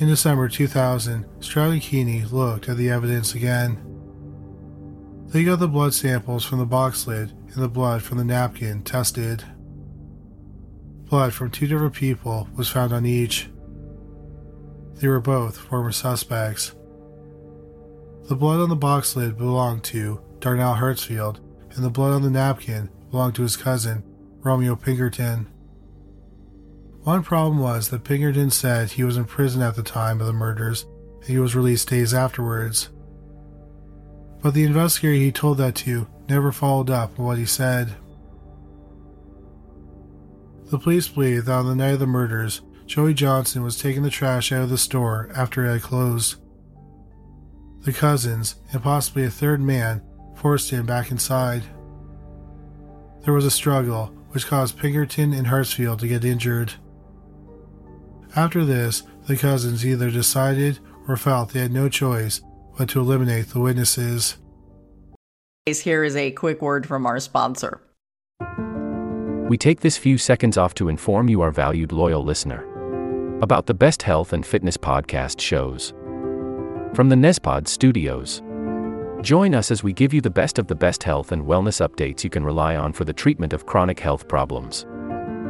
In December 2000, Stroud looked at the evidence again. They got the blood samples from the box lid and the blood from the napkin tested. Blood from two different people was found on each. They were both former suspects. The blood on the box lid belonged to Darnell Hartsfield, and the blood on the napkin belonged to his cousin, Romeo Pinkerton. One problem was that Pinkerton said he was in prison at the time of the murders and he was released days afterwards. But the investigator he told that to never followed up on what he said. The police believe that on the night of the murders, Joey Johnson was taking the trash out of the store after it had closed. The cousins, and possibly a third man, forced him back inside. There was a struggle, which caused Pinkerton and Hartsfield to get injured. After this, the cousins either decided or felt they had no choice but to eliminate the witnesses. Here is a quick word from our sponsor. We take this few seconds off to inform you, our valued loyal listener, about the best health and fitness podcast shows from the Nezpod studios. Join us as we give you the best of the best health and wellness updates you can rely on for the treatment of chronic health problems.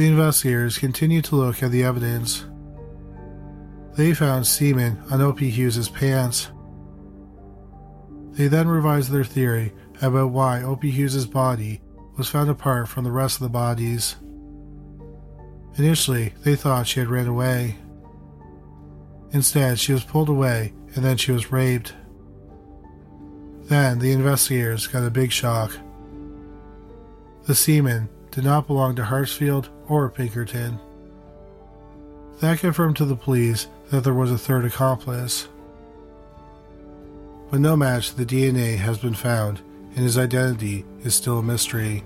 The investigators continued to look at the evidence. They found semen on Opie Hughes's pants. They then revised their theory about why Opie Hughes's body was found apart from the rest of the bodies. Initially, they thought she had ran away. Instead, she was pulled away and then she was raped. Then the investigators got a big shock. The semen did not belong to Hartsfield or Pinkerton. That confirmed to the police that there was a third accomplice. But no match to the DNA has been found, and his identity is still a mystery.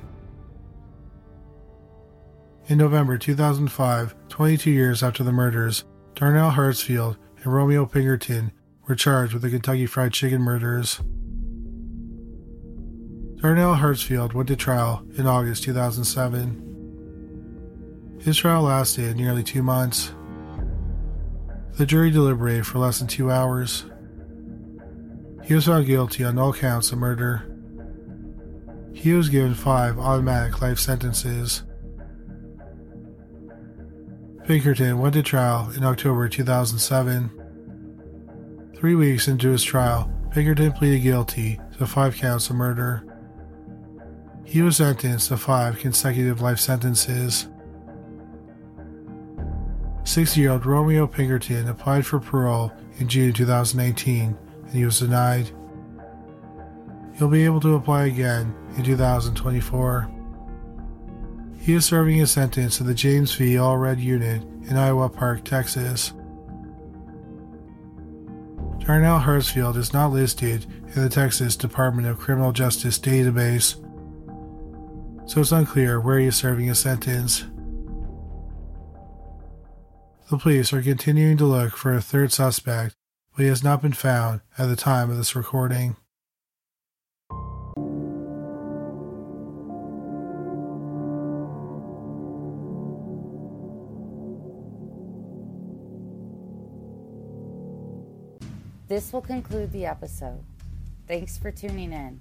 In November 2005, 22 years after the murders, Darnell Hartsfield and Romeo Pinkerton were charged with the Kentucky Fried Chicken murders. Darnell Hartsfield went to trial in August 2007. His trial lasted nearly two months. The jury deliberated for less than two hours. He was found guilty on all counts of murder. He was given five automatic life sentences. Pinkerton went to trial in October 2007. Three weeks into his trial, Pinkerton pleaded guilty to five counts of murder. He was sentenced to five consecutive life sentences. Six year old Romeo Pinkerton applied for parole in June 2018 and he was denied. He'll be able to apply again in 2024. He is serving his sentence at the James V. Allred Unit in Iowa Park, Texas. Darnell Hartsfield is not listed in the Texas Department of Criminal Justice database, so it's unclear where he is serving his sentence. The police are continuing to look for a third suspect, but he has not been found at the time of this recording. This will conclude the episode. Thanks for tuning in.